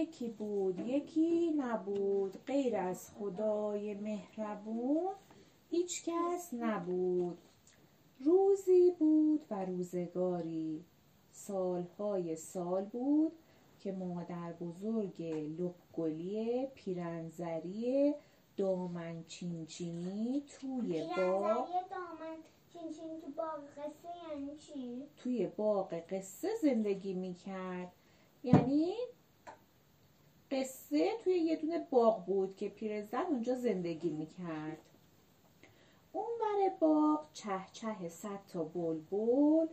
یکی بود یکی نبود غیر از خدای مهربون هیچ کس نبود. روزی بود و روزگاری. سالهای سال بود که مادر بزرگ لپگلی پیرنزری دامن چینچینی توی باغ دامن چینچینی تو باغ قصه یعنی چی؟ توی باغ قصه زندگی می‌کرد. یعنی قصه توی یه دونه باغ بود که پیرزن اونجا زندگی می‌کرد. اون ور باغ چه چه صد تا بلبل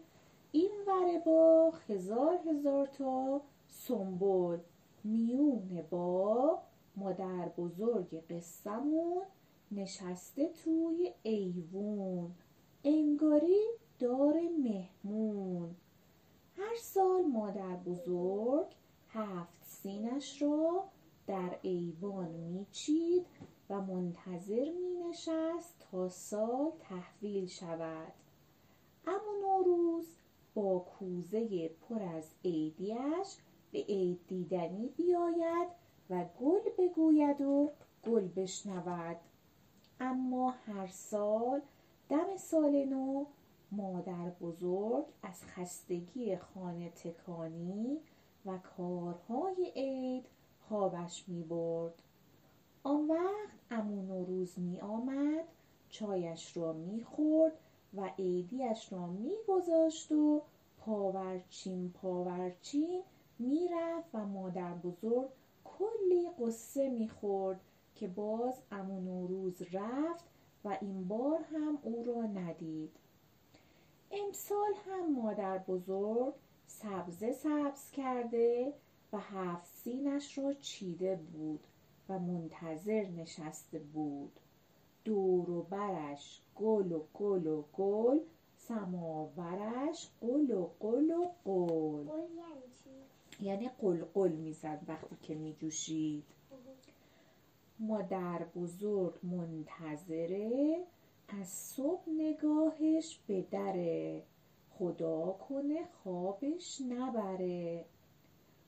این ور باغ هزار هزار تا سنبل. میون باغ مادر بزرگ قصهمون نشسته توی ایوون. انگاری دار مهمون. هر سال مادر بزرگ هفت سینش را در ایوان میچید و منتظر مینشست تا سال تحویل شود. اما نوروز با کوزه پر از عیدیش به عید دیدنی بیاید و گل بگوید و گل بشنود. اما هر سال دم سال نو مادر بزرگ از خستگی خانه تکانی و کارهای عید خوابش می برد آن وقت امو نوروز می آمد چایش را می خورد و عیدیش را می گذاشت و پاورچین پاورچین می‌رفت و مادر بزرگ کلی قصه می‌خورد که باز امو نوروز رفت و این بار هم او را ندید. امسال هم مادر بزرگ سبزه سبز کرده و هفت سینش را چیده بود و منتظر نشسته بود. دور و برش گل و گل و گل سماورش قل و قل و قل. یعنی قل می‌زد وقتی که میجوشید. مادر بزرگ منتظره از صبح نگاهش به دره. خدا کنه خوابش نبره.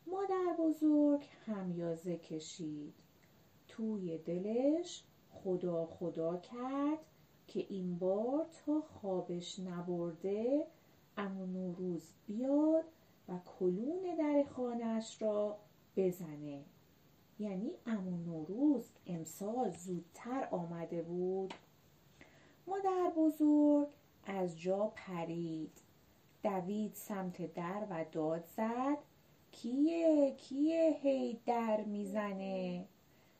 مادر بزرگ همیازه کشید. توی دلش خدا خدا کرد که این بار تا خوابش نبرده امو نوروز بیاد و کلون در خانهش را بزنه. یعنی امو نوروز امسال زودتر آمده بود. مادر بزرگ از جا پرید. دوید سمت در و داد زد. کیه؟ کیه هی در می‌زنه؟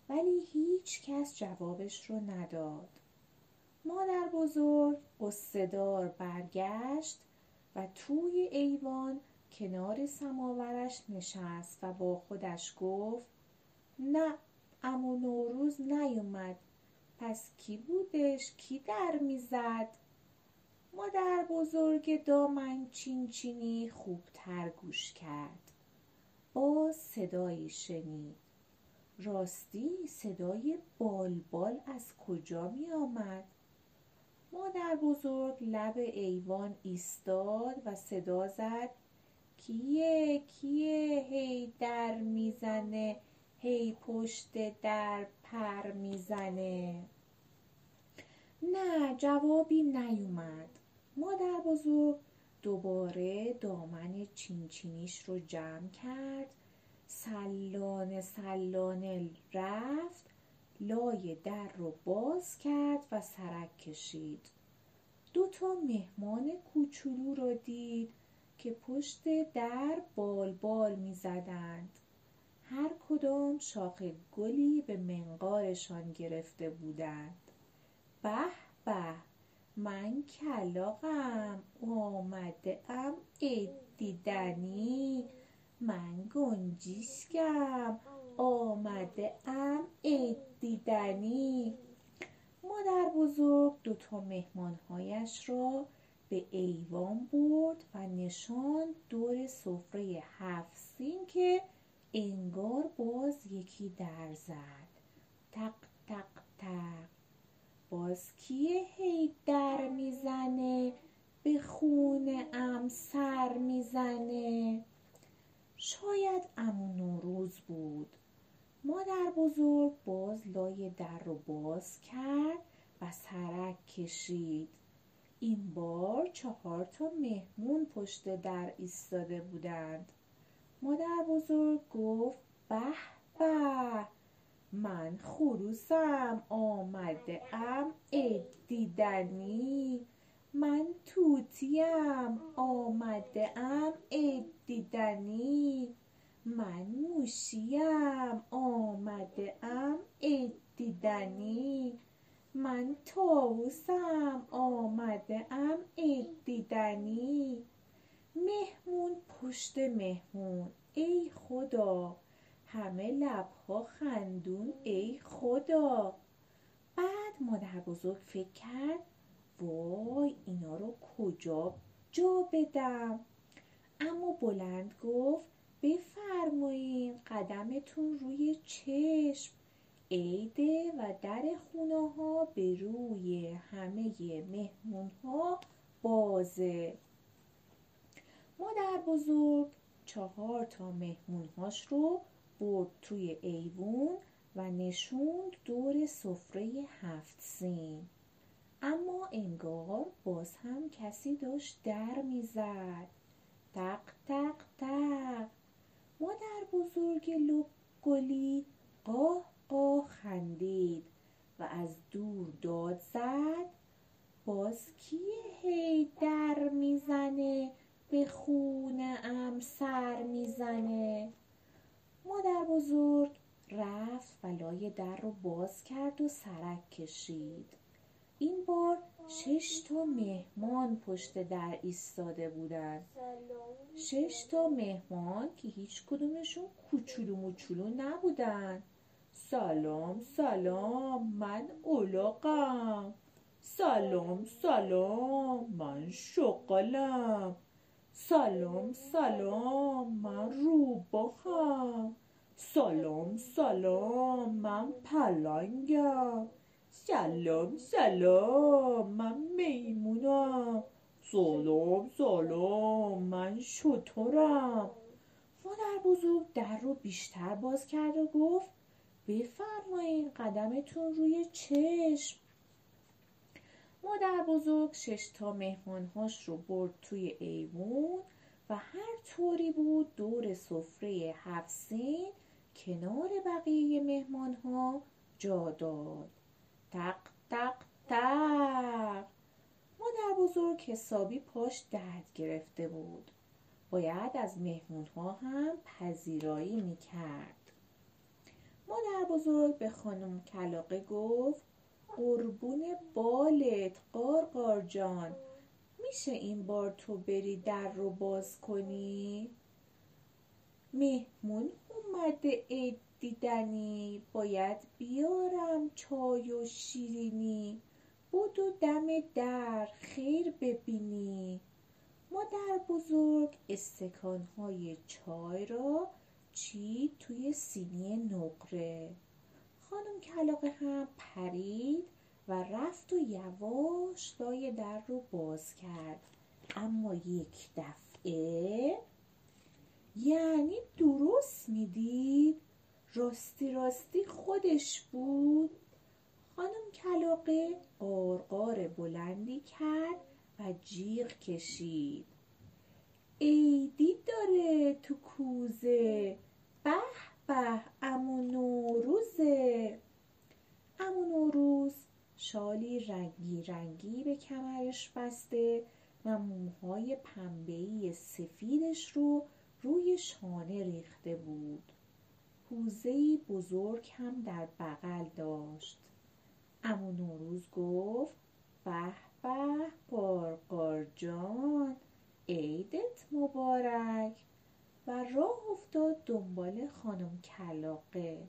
ولی هیچ کس جوابش رو نداد. مادر بزرگ قصدار برگشت و توی ایوان کنار سماورش نشست و با خودش گفت نه امو نوروز نیومد. پس کی بودش؟ کی در می‌زد؟ مادر بزرگ دامن چینچینی خوبتر گوش کرد. باز صدایی شنید. راستی صدای بالبال از کجا می آمد؟ مادر بزرگ لب ایوان ایستاد و صدا زد. کیه کیه هی در می‌زنه؟ هی پشت در پر می‌زنه؟ نه جوابی نیومد. مادر بزرگ دوباره دامن چینچینیش رو جمع کرد سلانه سلانه رفت لای در رو باز کرد و سرک کشید. دو تا مهمان کوچولو رو دید که پشت در بال بال می زدند. هر کدام شاخ گلی به منقارشان گرفته بودند. به به. من کلاقم آمده ام دیدنی من گنجیشکم آمده ام دیدنی مادر بزرگ دوتا مهمانهایش را به ایوان برد و نشان دور سفره هفت سین که انگار باز یکی در زد. تق تق تق. باز کیه هی در می‌زنه؟ به خونه ام سر می‌زنه. شاید امو نوروز بود. مادر بزرگ باز لای در رو باز کرد و سرک کشید. این بار چهار تا مهمون پشت در ایستاده بودند. مادر بزرگ گفت به به. خروسم آمده ام دیدنی من توتیم آمده ام دیدنی من موشیم آمده ام دیدنی من تاووسم آمده ام دیدنی مهمون پشت مهمون ای خدا. همه لبها خندون ای خدا. بعد مادر بزرگ فکر کرد وای اینا رو کجا جا بدم؟ اما بلند گفت بفرمایین قدمتون روی چشم. عیده و در خونه ها به روی همه مهمون ها بازه. مادر بزرگ چهار تا مهمونهاش رو برد توی ایوون و نشوند دور سفره هفت سین اما انگار باز هم کسی داشت در می‌زد. تق تق تق. مادر بزرگ لب گلی قاه قاه خندید و از دور داد زد. باز کیه هی در می‌زنه؟ به خونه ام سر می‌زنه. مادر بزرگ رفت و لای در رو باز کرد و سرک کشید. این بار شش تا مهمان پشت در ایستاده بودن شش تا مهمان که هیچ کدومشون کوچولو موچولو نبودن سلام سلام من اولاقم سلام سلام من شقلم سلام سلام من روباخم سلام سلام من پلنگم. سلام سلام من میمونم. سلام سلام من شطورم. مادر بزرگ در رو بیشتر باز کرد و گفت بفرمایین قدمتون روی چشم. مادر بزرگ شش تا مهمانهاش رو برد توی ایوون و هر طوری بود دور سفره هفت سین کنار بقیه مهمانها جا داد. تق تق تق. مادر بزرگ حسابی پاش درد گرفته بود. باید از مهمونها هم پذیرایی می‌کرد. مادر بزرگ به خانم کلاقه گفت قربون بالت قارقار جان. میشه این بار تو بری در رو باز کنی؟ مهمون اومده عید دیدنی باید بیارم چای و شیرینی. بدو دم در خیر ببینی. مادر بزرگ استکانهای چای را چید توی سینی نقره؟ خانم کلاقه هم پرید و رفت و یواش لای در رو باز کرد. اما یک دفعه یعنی درست می‌دید. راستی راستی خودش بود. خانم کلاقه قارقار بلندی کرد و جیغ کشید. عیدی داره تو کوزه به به امو نوروزه امو نوروز شالی رنگی رنگی به کمرش بسته و موهای پنبه‌ای سفیدش رو روی شانه ریخته بود. کوزه‌ای بزرگ هم در بغل داشت. امو نوروز گفت به به قارقار جان عیدت مبارک. و راه افتاد دنبال خانم کلاقه.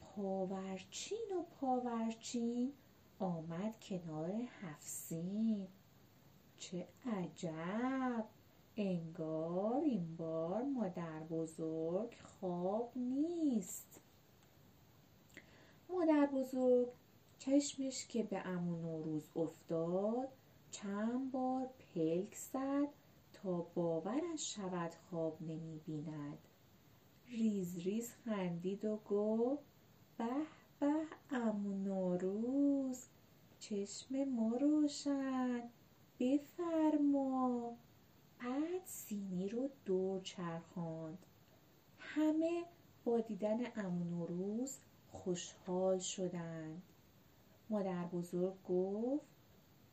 پاورچین و پاورچین آمد کنار هفسین. چه عجب! انگار این بار مادر بزرگ خواب نیست. مادر بزرگ چشمش که به امو نوروز افتاد چند بار پلک زد تا باورش شود خواب نمی بیند. ریز ریز خندید و گفت به به امو نوروز چشم ما روشن بفرما. بعد سینی رو دور چرخاند. همه با دیدن امو نوروز خوشحال شدند. مادر بزرگ گفت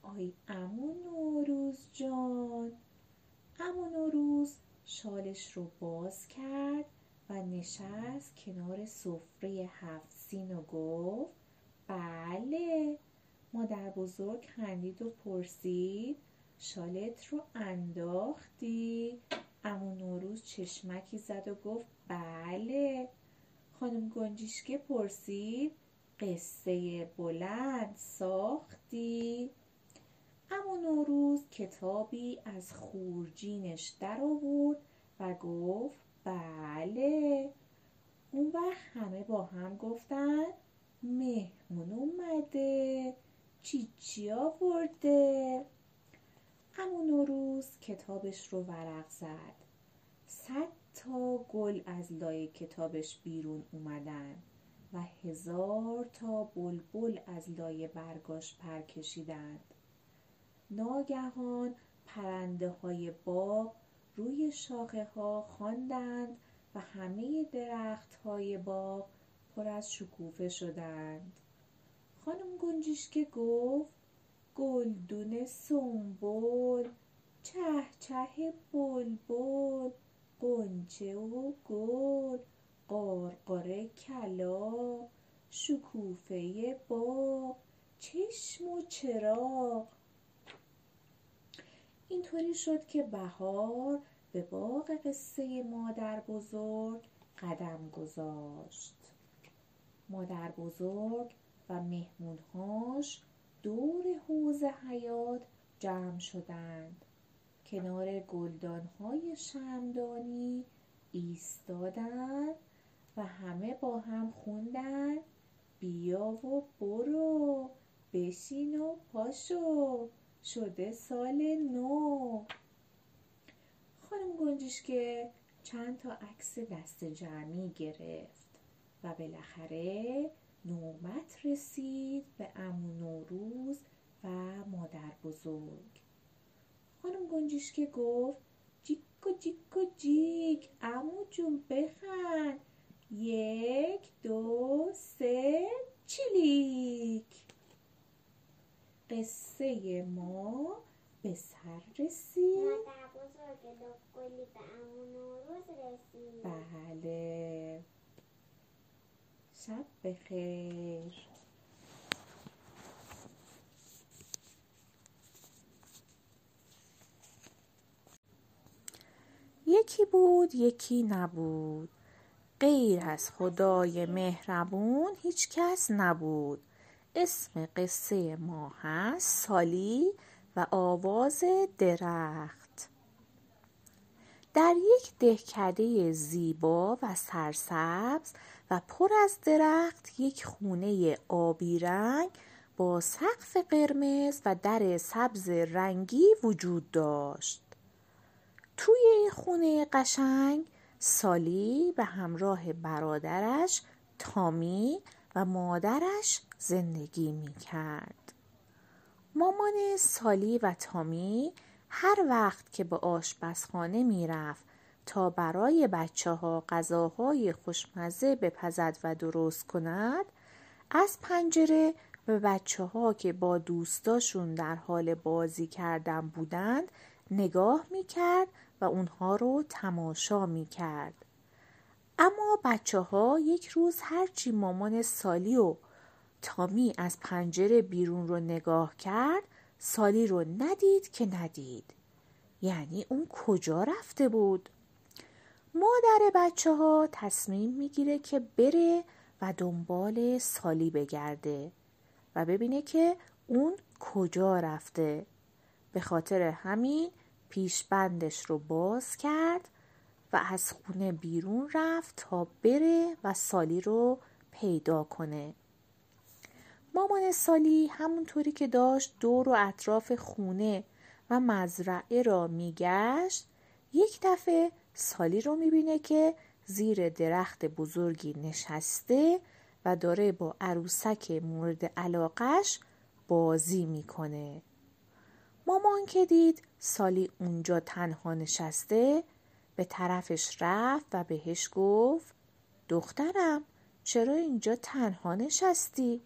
آی امو نوروز جان امو نوروز شالش رو باز کرد و نشست کنار سفره هفت سین و گفت بله مادر بزرگ خندید و پرسید شالت رو انداختی؟ امو نوروز چشمکی زد و گفت بله خانم گنجیشکه پرسید قصه بلند ساختی؟ امو نوروز کتابی از خورجینش در آورد و گفت بله. اون وقت همه با هم گفتن مهمون اومده چی چی آورده. امو نوروز کتابش رو ورق زد. صد تا گل از لای کتابش بیرون اومدن و هزار تا بلبل از لای برگاش پر کشیدند ناگهان پرنده های باغ روی شاخه ها خواندند و همه درخت های باغ پر از شکوفه شدند. خانم گنجیشکه گفت گلدون سنبل چه چه بلبل قنچه و گل قارقاره کلا شکوفه باغ چشم و چراغ اینطوری شد که بهار به باغ قصه مادر بزرگ قدم گذاشت. مادر بزرگ و مهمونهاش دور حوز حیات جمع شدند. کنار گلدانهای شمدانی ایستادند و همه با هم خوندن بیا و برو بشین و پاشو. شده سال نو. خانم گنجشکه چند تا عکس دست جمعی گرفت و بالاخره نوبت رسید به امو نوروز و مادر بزرگ. خانم گنجشکه گفت جیک و جیک امو جون بخند یک دو سه چلیک. قصه ما به سر رسید. مادر بزرگ گلی به امو نوروز رسید. بله. شب بخیر. یکی بود یکی نبود. غیر از خدای مهربون هیچ کس نبود. اسم قصه ما هست سالی و آواز درخت. در یک دهکده زیبا و سرسبز و پر از درخت یک خونه آبی رنگ با سقف قرمز و در سبز رنگی وجود داشت. توی این خونه قشنگ سالی به همراه برادرش تامی و مادرش زندگی می کرد. مامان سالی و تامی هر وقت که به آشپزخانه می رفت تا برای بچه ها غذاهای خوشمزه بپزد و درست کند از پنجره به بچه ها که با دوستاشون در حال بازی کردن بودند نگاه می کرد و اونها رو تماشا می کرد. اما بچه ها یک روز هرچی مامان سالی و تامی از پنجره بیرون رو نگاه کرد سالی رو ندید که ندید. یعنی اون کجا رفته بود؟ مادر بچه ها تصمیم می‌گیره که بره و دنبال سالی بگرده و ببینه که اون کجا رفته. به خاطر همین پیشبندش رو باز کرد و از خونه بیرون رفت تا بره و سالی رو پیدا کنه. مامان سالی همونطوری که داشت دور و اطراف خونه و مزرعه را میگشت یک دفعه سالی رو می‌بینه که زیر درخت بزرگی نشسته و داره با عروسک مورد علاقش بازی می‌کنه مامان که دید سالی اونجا تنها نشسته به طرفش رفت و بهش گفت دخترم چرا اینجا تنها نشستی؟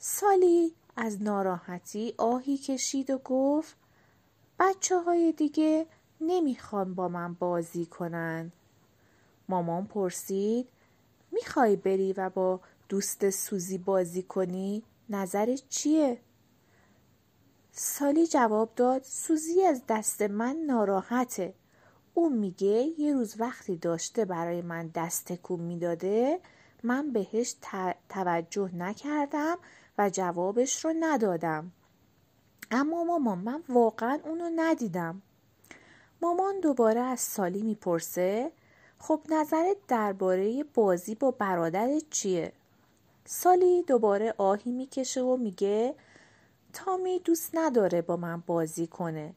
سالی از ناراحتی آهی کشید و گفت بچه های دیگه نمی‌خوان با من بازی کنن مامان پرسید می‌خوای بری و با دوست سوزی بازی کنی؟ نظرت چیه؟ سالی جواب داد سوزی از دست من ناراحته اون میگه یه روز وقتی داشته برای من دست تکون می‌داده من بهش توجه نکردم و جوابش رو ندادم. اما مامان من واقعا اونو ندیدم. مامان دوباره از سالی می‌پرسه خب نظرت درباره بازی با برادرت چیه؟ سالی دوباره آهی می‌کشه و میگه تامی دوست نداره با من بازی کنه.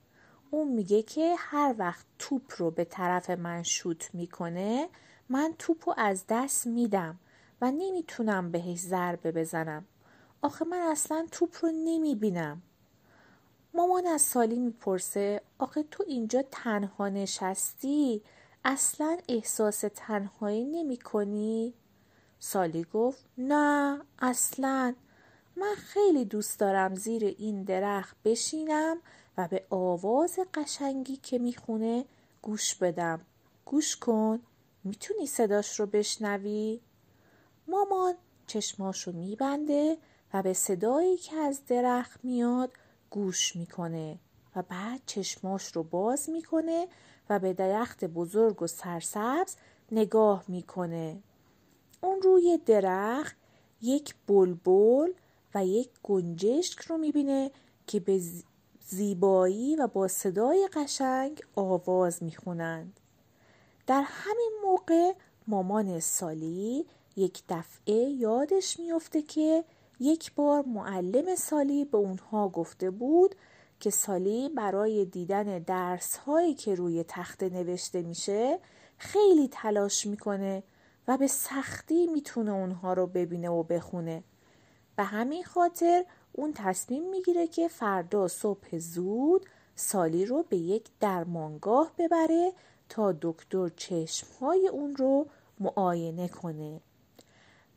اون میگه که هر وقت توپ رو به طرف من شوت می‌کنه من توپ رو از دست میدم و نمی‌تونم بهش ضربه بزنم. آخه من اصلا توپ رو نمی‌بینم. مامان از سالی می‌پرسه آخه تو اینجا تنها نشستی؟ اصلا احساس تنهایی نمی کنی؟ سالی گفت نه اصلا. من خیلی دوست دارم زیر این درخت بشینم و به آواز قشنگی که می‌خونه گوش بدم. گوش کن. می‌تونی صداش رو بشنوی؟ مامان چشماشو میبنده و به صدایی که از درخت میاد گوش می‌کنه و بعد چشماش رو باز می‌کنه و به درخت بزرگ و سرسبز نگاه می‌کنه. اون روی درخت یک بلبل و یک گنجشک رو می‌بینه که به زیبایی و با صدای قشنگ آواز می‌خونند. در همین موقع مامان سالی یک دفعه یادش میفته که یک بار معلم سالی به اونها گفته بود که سالی برای دیدن درس هایی که روی تخته نوشته میشه خیلی تلاش می‌کنه و به سختی می‌تونه اونها رو ببینه و بخونه. به همین خاطر اون تصمیم می‌گیره که فردا صبح زود سالی رو به یک درمانگاه ببره تا دکتر چشمهای اون رو معاینه کنه.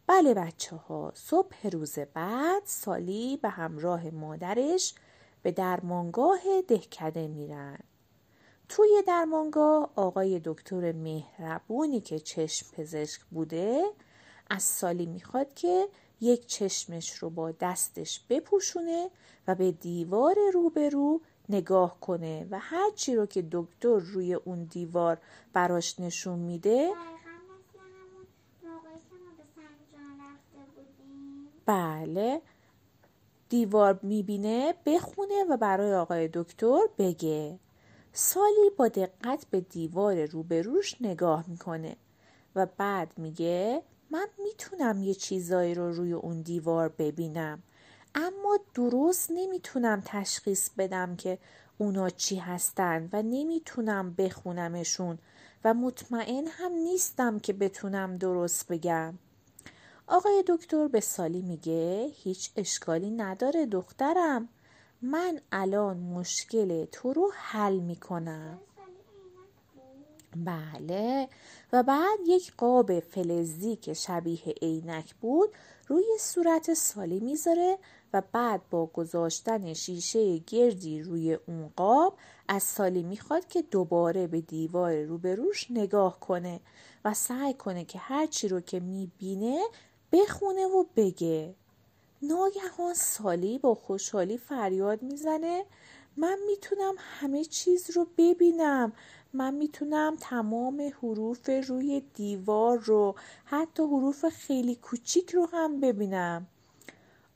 بله بچه ها صبح روز بعد سالی به همراه مادرش به درمانگاه دهکده میرن. توی درمانگاه آقای دکتر مهربونی که چشم پزشک بوده از سالی می‌خواد که یک چشمش رو با دستش بپوشونه و به دیوار روبرو نگاه کنه و هرچی رو که دکتر روی اون دیوار براش نشون میده بله. دیوار می‌بینه بخونه و برای آقای دکتر بگه. سالی با دقت به دیوار روبروش نگاه می‌کنه و بعد میگه من می‌تونم یه چیزایی رو روی اون دیوار ببینم اما درست نمی‌تونم تشخیص بدم که اونا چی هستن و نمی‌تونم بخونمشون و مطمئن هم نیستم که بتونم درست بگم. آقای دکتر به سالی میگه هیچ اشکالی نداره دخترم. من الان مشکل تو رو حل می‌کنم. بله. و بعد یک قاب فلزی که شبیه عینک بود روی صورت سالی می‌ذاره و بعد با گذاشتن شیشه گردی روی اون قاب از سالی می‌خواد که دوباره به دیوار روبروش نگاه کنه و سعی کنه که هرچی رو که می‌بینه بخونه و بگه. ناگهان سالی با خوشحالی فریاد می‌زنه. من می‌تونم همه چیز رو ببینم. من می‌تونم تمام حروف روی دیوار رو حتی حروف خیلی کوچیک رو هم ببینم.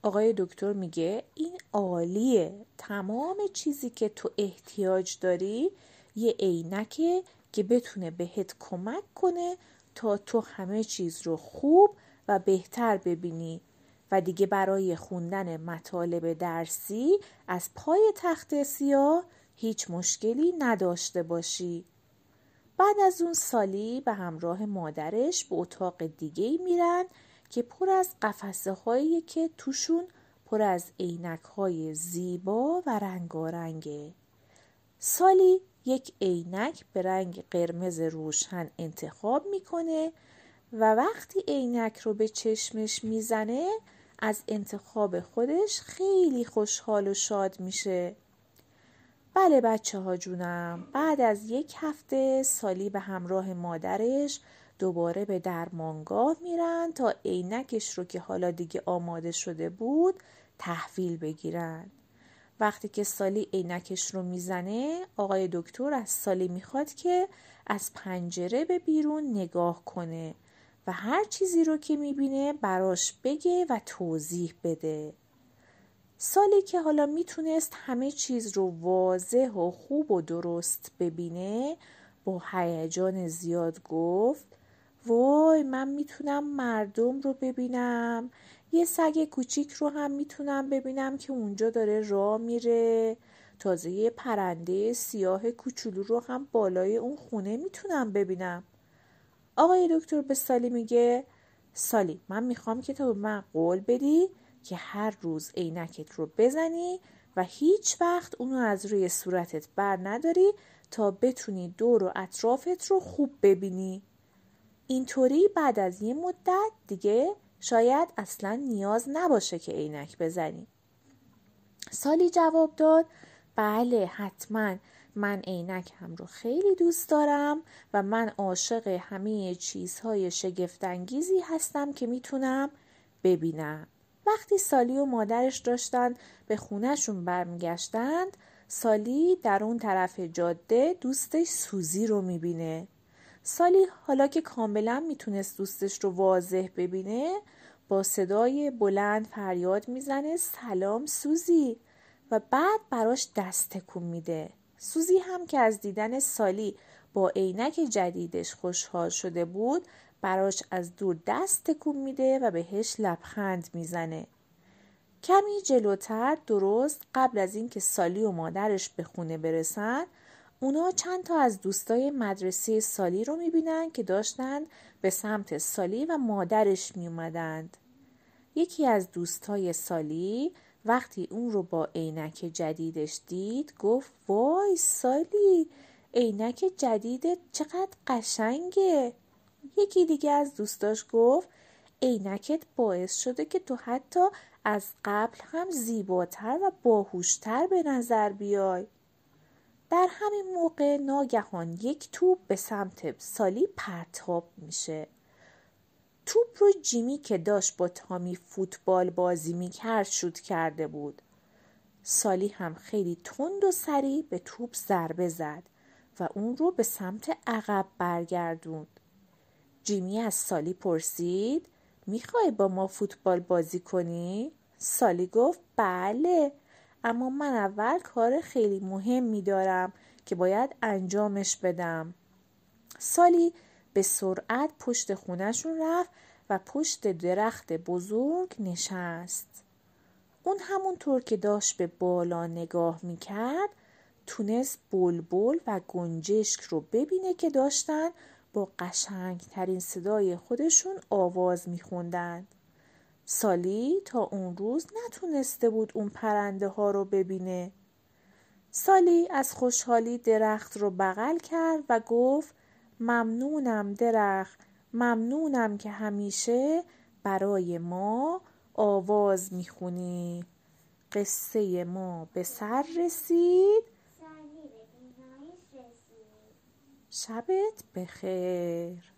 آقای دکتر میگه این عالیه. تمام چیزی که تو احتیاج داری یه عینکه که بتونه بهت کمک کنه تا تو همه چیز رو خوب و بهتر ببینی و دیگه برای خوندن مطالب درسی از پای تخت سیاه هیچ مشکلی نداشته باشی. بعد از اون سالی به همراه مادرش به اتاق دیگه میرن که پر از قفسه هایی که توشون پر از عینک های زیبا و رنگارنگه. سالی یک عینک به رنگ قرمز روشن انتخاب می‌کنه و وقتی عینک رو به چشمش می‌زنه از انتخاب خودش خیلی خوشحال و شاد میشه. بله بچه ها جونم بعد از یک هفته سالی به همراه مادرش دوباره به درمانگاه میرن تا عینکش رو که حالا دیگه آماده شده بود تحویل بگیرن. وقتی که سالی عینکش رو می‌زنه آقای دکتر از سالی می‌خواد که از پنجره به بیرون نگاه کنه. و هر چیزی رو که می‌بینه براش بگه و توضیح بده. سالی که حالا می‌تونست همه چیز رو واضح و خوب و درست ببینه با هیجان زیاد گفت وای من می‌تونم مردم رو ببینم. یه سگ کوچیک رو هم می‌تونم ببینم که اونجا داره راه میره. تازه یه پرنده سیاه کوچولو رو هم بالای اون خونه می‌تونم ببینم. آقای دکتر به سالی میگه سالی من می‌خوام که تو به من قول بدی که هر روز عینکت رو بزنی و هیچ وقت اونو از روی صورتت بر نداری تا بتونی دور و اطرافت رو خوب ببینی. اینطوری بعد از یه مدت دیگه شاید اصلا نیاز نباشه که عینک بزنی. سالی جواب داد بله حتما. من عینکم رو خیلی دوست دارم و من عاشق همه چیزهای شگفتانگیزی هستم که می‌تونم ببینم. وقتی سالی و مادرش داشتن به خونهشون برمیگشتند سالی در اون طرف جاده دوستش سوزی رو می‌بینه. سالی حالا که کاملا می‌تونست دوستش رو واضح ببینه با صدای بلند فریاد می‌زنه سلام سوزی و بعد براش دست تکون میده. سوزی هم که از دیدن سالی با عینک جدیدش خوشحال شده بود براش از دور دست تکون میده و بهش لبخند می‌زنه کمی جلوتر درست قبل از اینکه سالی و مادرش به خونه برسن اونا چند تا از دوستای مدرسه سالی رو می‌بینن که داشتن به سمت سالی و مادرش میومدند. یکی از دوستای سالی وقتی اون رو با عینک جدیدش دید گفت وای سالی عینک جدیدت چقدر قشنگه. یکی دیگه از دوستاش گفت عینکت باعث شده که تو حتی از قبل هم زیباتر و باهوشتر به نظر بیای. در همین موقع ناگهان یک توپ به سمت سالی پرتاب میشه. توپ رو جیمی که داشت با تامی فوتبال بازی می‌کرد شوت کرده بود. سالی هم خیلی تند و سریع به توپ ضربه زد و اون رو به سمت عقب برگردوند. جیمی از سالی پرسید می‌خوای با ما فوتبال بازی کنی؟ سالی گفت بله اما من اول کار خیلی مهم میدارم که باید انجامش بدم. سالی به سرعت پشت خونشون رفت و پشت درخت بزرگ نشست اون همونطور که داشت به بالا نگاه می‌کرد تونست بلبل و گنجشک رو ببینه که داشتن با قشنگترین صدای خودشون آواز میخوندند. سالی تا اون روز نتونسته بود اون پرنده ها رو ببینه. سالی از خوشحالی درخت رو بغل کرد و گفت ممنونم درخت. ممنونم که همیشه برای ما آواز می‌خونی. قصه ما به سر رسید. شبت بخیر.